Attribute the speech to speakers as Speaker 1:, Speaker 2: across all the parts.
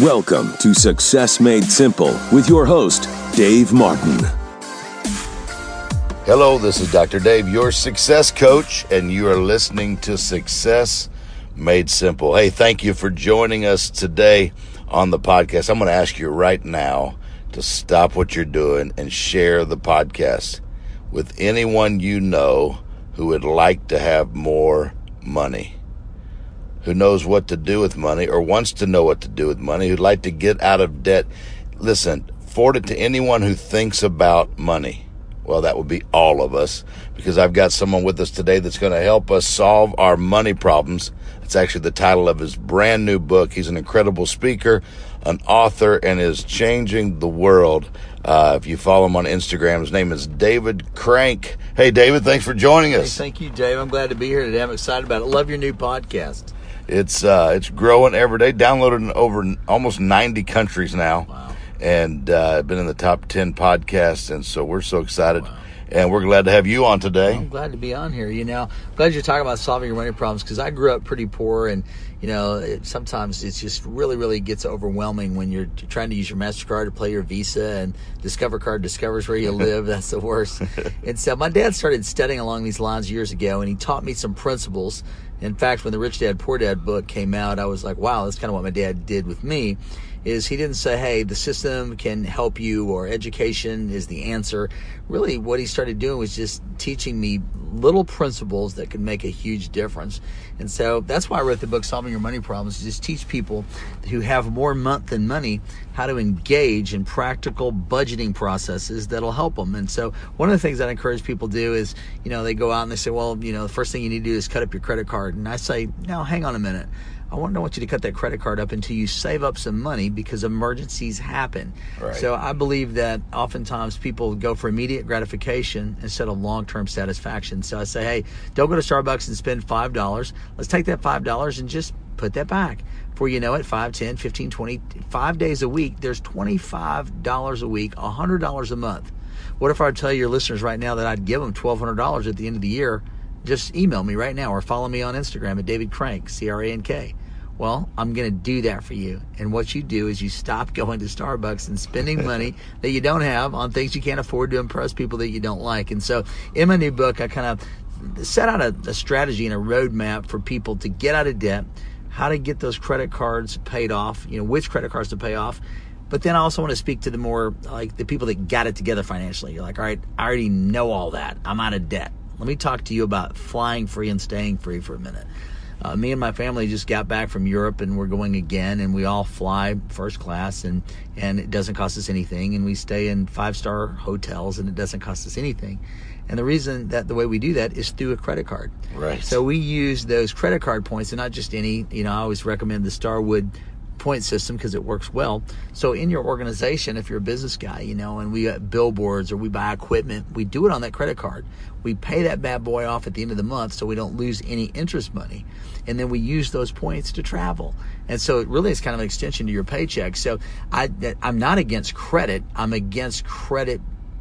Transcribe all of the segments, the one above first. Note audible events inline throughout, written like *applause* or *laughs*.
Speaker 1: Welcome to Success Made Simple with your host, Dave Martin.
Speaker 2: Hello, this is Dr. Dave, your success coach, and you are listening to Success Made Simple. Hey, thank you for joining us today on the podcast. I'm going to ask you right now to stop what you're doing and share the podcast with anyone you know who would like to have more money who knows what to do with money or wants to know what to do with money, who'd like to get out of debt. Listen, forward it to anyone who thinks about money. Well, that would be all of us because I've got someone with us today that's going to help us solve our money problems. It's actually the title of his brand new book. He's an incredible speaker, an author, and is changing the world. Uh, if you follow him on Instagram, his name is David Crank. Hey, David, thanks for joining us.
Speaker 3: Hey, thank you, Dave. I'm glad to be here today. I'm excited about it. Love your new podcast.
Speaker 2: It's uh, it's growing every day. Downloaded in over almost 90 countries now,
Speaker 3: Wow.
Speaker 2: and uh, been in the top 10 podcasts. And so we're so excited,
Speaker 3: Wow.
Speaker 2: and we're glad to have you on today.
Speaker 3: I'm glad to be on here. You know, glad you're talking about solving your money problems because I grew up pretty poor, and you know, it, sometimes it's just really, really gets overwhelming when you're trying to use your Mastercard to play your Visa, and Discover Card discovers where you live. *laughs* That's the worst. and so my dad started studying along these lines years ago, and he taught me some principles. In fact, when the Rich Dad Poor Dad book came out, I was like, wow, that's kind of what my dad did with me. Is he didn't say, hey, the system can help you or education is the answer. Really, what he started doing was just teaching me little principles that could make a huge difference. And so that's why I wrote the book, Solving Your Money Problems, to just teach people who have more month than money how to engage in practical budgeting processes that'll help them. And so one of the things that I encourage people to do is, you know, they go out and they say, well, you know, the first thing you need to do is cut up your credit card. And I say, now hang on a minute. I want, don't want you to cut that credit card up until you save up some money because emergencies happen.
Speaker 2: Right.
Speaker 3: So I believe that oftentimes people go for immediate gratification instead of long-term satisfaction. So I say, hey, don't go to Starbucks and spend $5. Let's take that $5 and just put that back. Before you know it, 5, 10, 15, 20, five days a week, there's $25 a week, $100 a month. What if I tell your listeners right now that I'd give them $1,200 at the end of the year? Just email me right now or follow me on Instagram at David Crank, C R A N K. Well, I'm going to do that for you. And what you do is you stop going to Starbucks and spending *laughs* money that you don't have on things you can't afford to impress people that you don't like. And so in my new book, I kind of set out a, a strategy and a roadmap for people to get out of debt, how to get those credit cards paid off, you know, which credit cards to pay off. But then I also want to speak to the more like the people that got it together financially. You're like, all right, I already know all that. I'm out of debt. Let me talk to you about flying free and staying free for a minute. Uh, me and my family just got back from Europe and we're going again and we all fly first class and and it doesn't cost us anything and we stay in five star hotels and it doesn't cost us anything. And the reason that the way we do that is through a credit card.
Speaker 2: Right.
Speaker 3: So we use those credit card points and not just any, you know, I always recommend the Starwood point system because it works well. So in your organization, if you're a business guy, you know, and we got billboards or we buy equipment, we do it on that credit card. We pay that bad boy off at the end of the month so we don't lose any interest money. And then we use those points to travel. And so it really is kind of an extension to your paycheck. So I, I'm not against credit. I'm against credit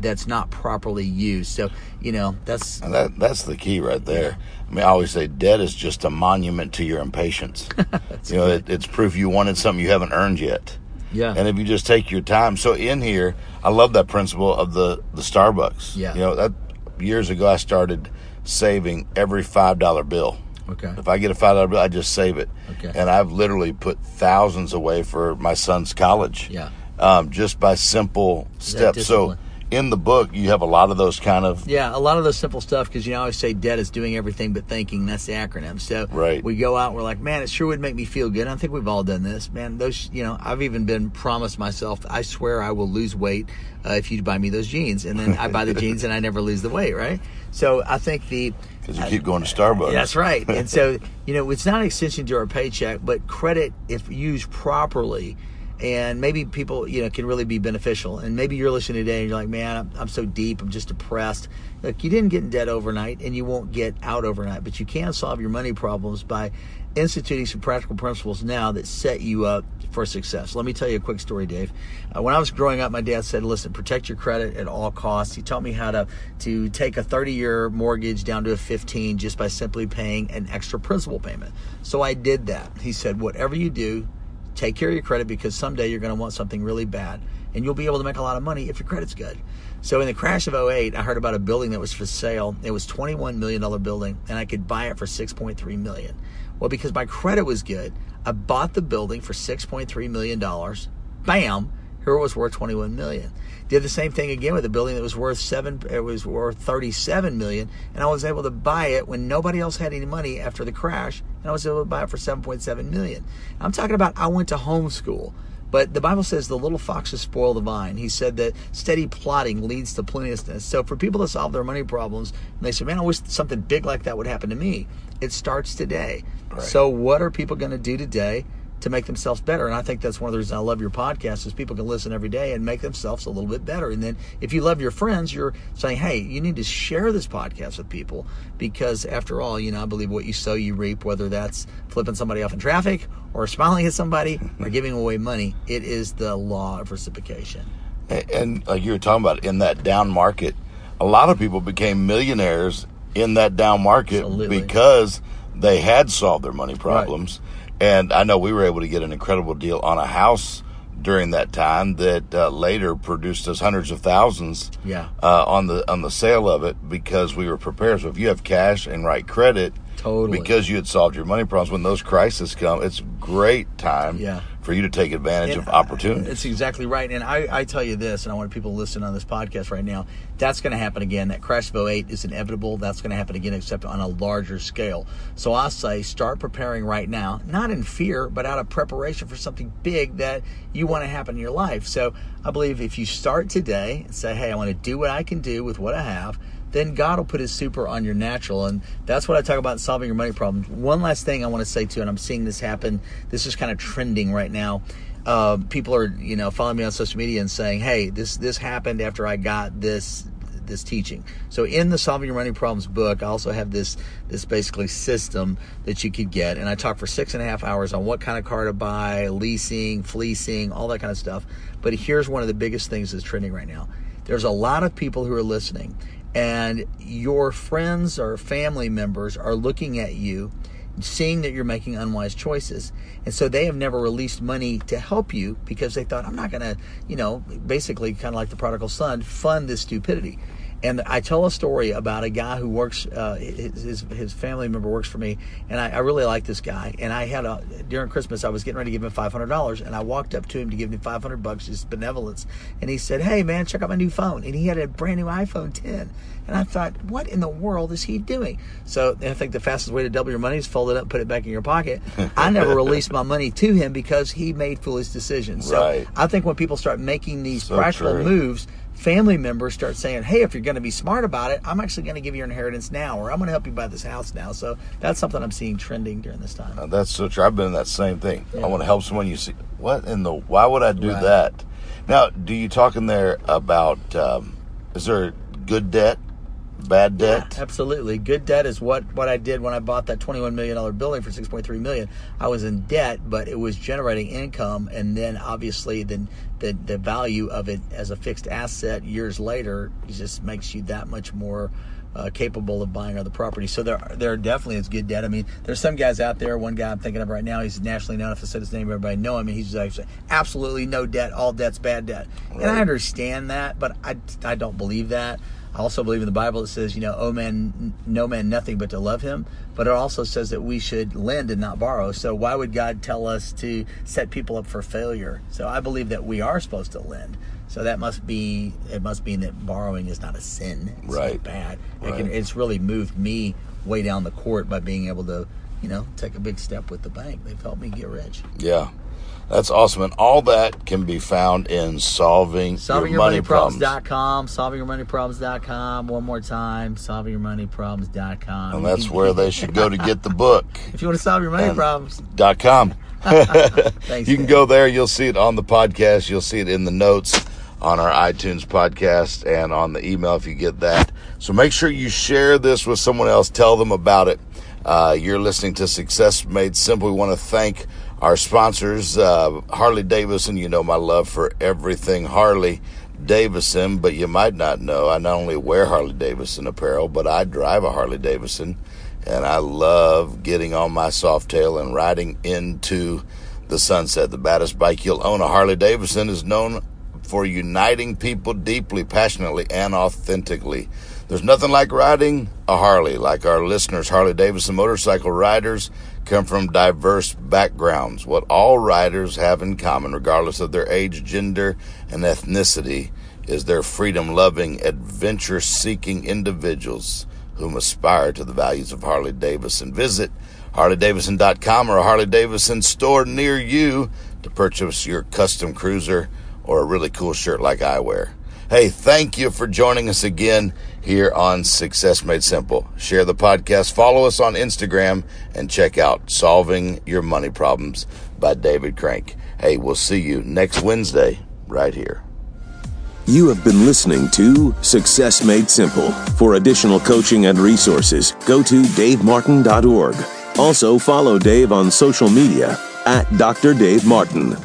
Speaker 3: that's not properly used. So, you know, that's
Speaker 2: And that that's the key right there. I mean, I always say debt is just a monument to your impatience. *laughs* you know, it, it's proof you wanted something you haven't earned yet.
Speaker 3: yeah.
Speaker 2: And if you just take your time, so in here, I love that principle of the the Starbucks.
Speaker 3: Yeah.
Speaker 2: You know, that years ago I started saving every five dollar bill.
Speaker 3: okay.
Speaker 2: If I get a five dollar bill, I just save it.
Speaker 3: Okay.
Speaker 2: And I've literally put thousands away for my son's college.
Speaker 3: Yeah.
Speaker 2: Um, just by simple steps. So. In the book, you have a lot of those kind of
Speaker 3: Yeah, a lot of those simple stuff because you know I always say debt is doing everything but thinking. That's the acronym. So
Speaker 2: Right.
Speaker 3: we go out, and we're like, man, it sure would make me feel good. I think we've all done this, man. Those, you know, I've even been promised myself. I swear I will lose weight uh, if you buy me those jeans, and then I buy the jeans and I never lose the weight, right? So I think the
Speaker 2: because you keep going to Starbucks.
Speaker 3: that's right. And *laughs* so, you know, it's not an extension to our paycheck, but credit, if used properly, and maybe people, you know, can really be beneficial. And maybe you're listening today and you're like, man, I'm, I'm so deep, I'm just depressed. Look, you didn't get in debt overnight and you won't get out overnight, but you can solve your money problems by instituting some practical principles now that set you up for success. Let me tell you a quick story, Dave. Uh, when I was growing up, my dad said, "Listen, protect your credit at all costs." He taught me how to to take a 30-year mortgage down to a 15 just by simply paying an extra principal payment. So I did that. He said, "Whatever you do, take care of your credit because someday you're going to want something really bad and you'll be able to make a lot of money if your credit's good. So in the crash of 08, I heard about a building that was for sale. It was $21 million building and I could buy it for 6.3 million. Well, because my credit was good, I bought the building for 6.3 million dollars. Bam, here it was worth 21 million. Did the same thing again with a building that was worth seven. It was worth 37 million, and I was able to buy it when nobody else had any money after the crash, and I was able to buy it for 7.7 million. I'm talking about I went to homeschool. But the Bible says the little foxes spoil the vine. He said that steady plotting leads to plenteousness. So for people to solve their money problems, and they say, man, I wish something big like that would happen to me. It starts today. Right. So what are people going to do today to make themselves better. And I think that's one of the reasons I love your podcast is people can listen every day and make themselves a little bit better. And then if you love your friends, you're saying, hey, you need to share this podcast with people because after all, you know, I believe what you sow, you reap, whether that's flipping somebody off in traffic or smiling at somebody *laughs* or giving away money. It is the law of reciprocation.
Speaker 2: And like you were talking about in that down market, a lot of people became millionaires in that down market Absolutely. because they had solved their money problems. Right and I know we were able to get an incredible deal on a house during that time that uh, later produced us hundreds of thousands
Speaker 3: yeah.
Speaker 2: uh, on the on the sale of it because we were prepared. So if you have cash and right credit,
Speaker 3: totally
Speaker 2: because you had solved your money problems, when those crises come, it's great time
Speaker 3: yeah
Speaker 2: for you to take advantage and of opportunities.
Speaker 3: It's exactly right. And I, I tell you this, and I want people to listen on this podcast right now. That's going to happen again. That crash of 08 is inevitable. That's going to happen again, except on a larger scale. So I say start preparing right now, not in fear, but out of preparation for something big that you want to happen in your life. So I believe if you start today and say, hey, I want to do what I can do with what I have then God will put his super on your natural. And that's what I talk about in solving your money problems. One last thing I want to say too, and I'm seeing this happen. This is kind of trending right now. Uh, people are, you know, following me on social media and saying, "Hey, this this happened after I got this this teaching." So in the Solving Your Money Problems book, I also have this this basically system that you could get, and I talk for six and a half hours on what kind of car to buy, leasing, fleecing, all that kind of stuff. But here's one of the biggest things that's trending right now. There's a lot of people who are listening and your friends or family members are looking at you seeing that you're making unwise choices. And so they have never released money to help you because they thought i'm not going to you know basically kind of like the prodigal son fund this stupidity and I tell a story about a guy who works, uh, his, his family member works for me, and I, I, really like this guy. And I had a, during Christmas, I was getting ready to give him $500, and I walked up to him to give him 500 bucks, his benevolence. And he said, Hey, man, check out my new phone. And he had a brand new iPhone 10. And I thought, what in the world is he doing? So I think the fastest way to double your money is fold it up, put it back in your pocket. *laughs* I never released my money to him because he made foolish decisions. So
Speaker 2: right.
Speaker 3: I think when people start making these so practical true. moves, family members start saying, "Hey, if you're going to be smart about it, I'm actually going to give you your inheritance now, or I'm going to help you buy this house now." So that's something I'm seeing trending during this time.
Speaker 2: Uh, that's so true. I've been in that same thing. Yeah. I want to help someone. You see, what in the? Why would I do right. that? Now, do you talk in there about? Um, is there good debt? Bad debt
Speaker 3: yeah, absolutely good debt is what what i did when i bought that 21 million dollar building for 6.3 million i was in debt but it was generating income and then obviously then the the value of it as a fixed asset years later just makes you that much more uh, capable of buying other properties. So there, there definitely is good debt. I mean, there's some guys out there. One guy I'm thinking of right now, he's nationally known. If I said his name, everybody know him. And he's like, absolutely no debt. All debt's bad debt. Right. And I understand that, but I, I don't believe that. I also believe in the Bible it says, you know, oh man, no man nothing but to love him. But it also says that we should lend and not borrow. So why would God tell us to set people up for failure? So I believe that we are supposed to lend. So that must be it must mean that borrowing is not a sin. It's
Speaker 2: right.
Speaker 3: not bad.
Speaker 2: Right.
Speaker 3: Can, it's really moved me way down the court by being able to, you know, take a big step with the bank. They've helped me get rich.
Speaker 2: Yeah. That's awesome. And all that can be found in Solving, Your Money Problems.com.
Speaker 3: Solving
Speaker 2: Your, Money, Problems.
Speaker 3: Problems.com, SolvingYourMoneyProblems.com. One more time, Solving your money SolvingYourMoneyProblems.com.
Speaker 2: And that's where they should go to get the book. *laughs*
Speaker 3: if you want to solve your money and problems.
Speaker 2: Dot com. *laughs* *laughs*
Speaker 3: Thanks,
Speaker 2: you can go there. You'll see it on the podcast. You'll see it in the notes on our iTunes podcast and on the email if you get that. So make sure you share this with someone else. Tell them about it. Uh, you're listening to Success Made Simple. We want to thank our sponsors, uh, Harley Davidson. You know my love for everything Harley Davidson, but you might not know I not only wear Harley Davidson apparel, but I drive a Harley Davidson, and I love getting on my Softail and riding into the Sunset. The baddest bike you'll own, a Harley Davidson, is known for uniting people deeply, passionately, and authentically. There's nothing like riding a Harley. Like our listeners, Harley Davidson motorcycle riders come from diverse backgrounds. What all riders have in common, regardless of their age, gender, and ethnicity, is their freedom loving, adventure seeking individuals whom aspire to the values of Harley Davidson. Visit harleydavidson.com or a Harley Davidson store near you to purchase your custom cruiser or a really cool shirt like I wear. Hey, thank you for joining us again here on Success Made Simple. Share the podcast, follow us on Instagram, and check out Solving Your Money Problems by David Crank. Hey, we'll see you next Wednesday right here.
Speaker 1: You have been listening to Success Made Simple. For additional coaching and resources, go to davemartin.org. Also, follow Dave on social media at Dr. Dave Martin.